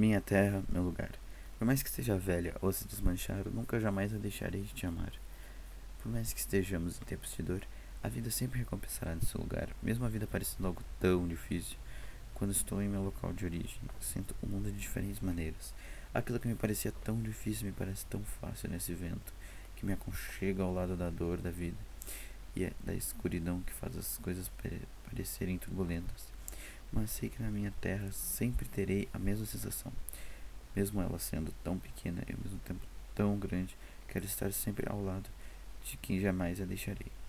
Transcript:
Minha terra, meu lugar. Por mais que esteja velha ou se desmanchar, nunca jamais a deixarei de te amar. Por mais que estejamos em tempos de dor, a vida sempre recompensará nesse lugar, mesmo a vida parecendo algo tão difícil. Quando estou em meu local de origem, sinto o mundo de diferentes maneiras. Aquilo que me parecia tão difícil me parece tão fácil nesse vento, que me aconchega ao lado da dor da vida e é da escuridão que faz as coisas parecerem turbulentas. Mas sei que na minha terra sempre terei a mesma sensação. Mesmo ela sendo tão pequena e ao mesmo tempo tão grande, quero estar sempre ao lado de quem jamais a deixarei.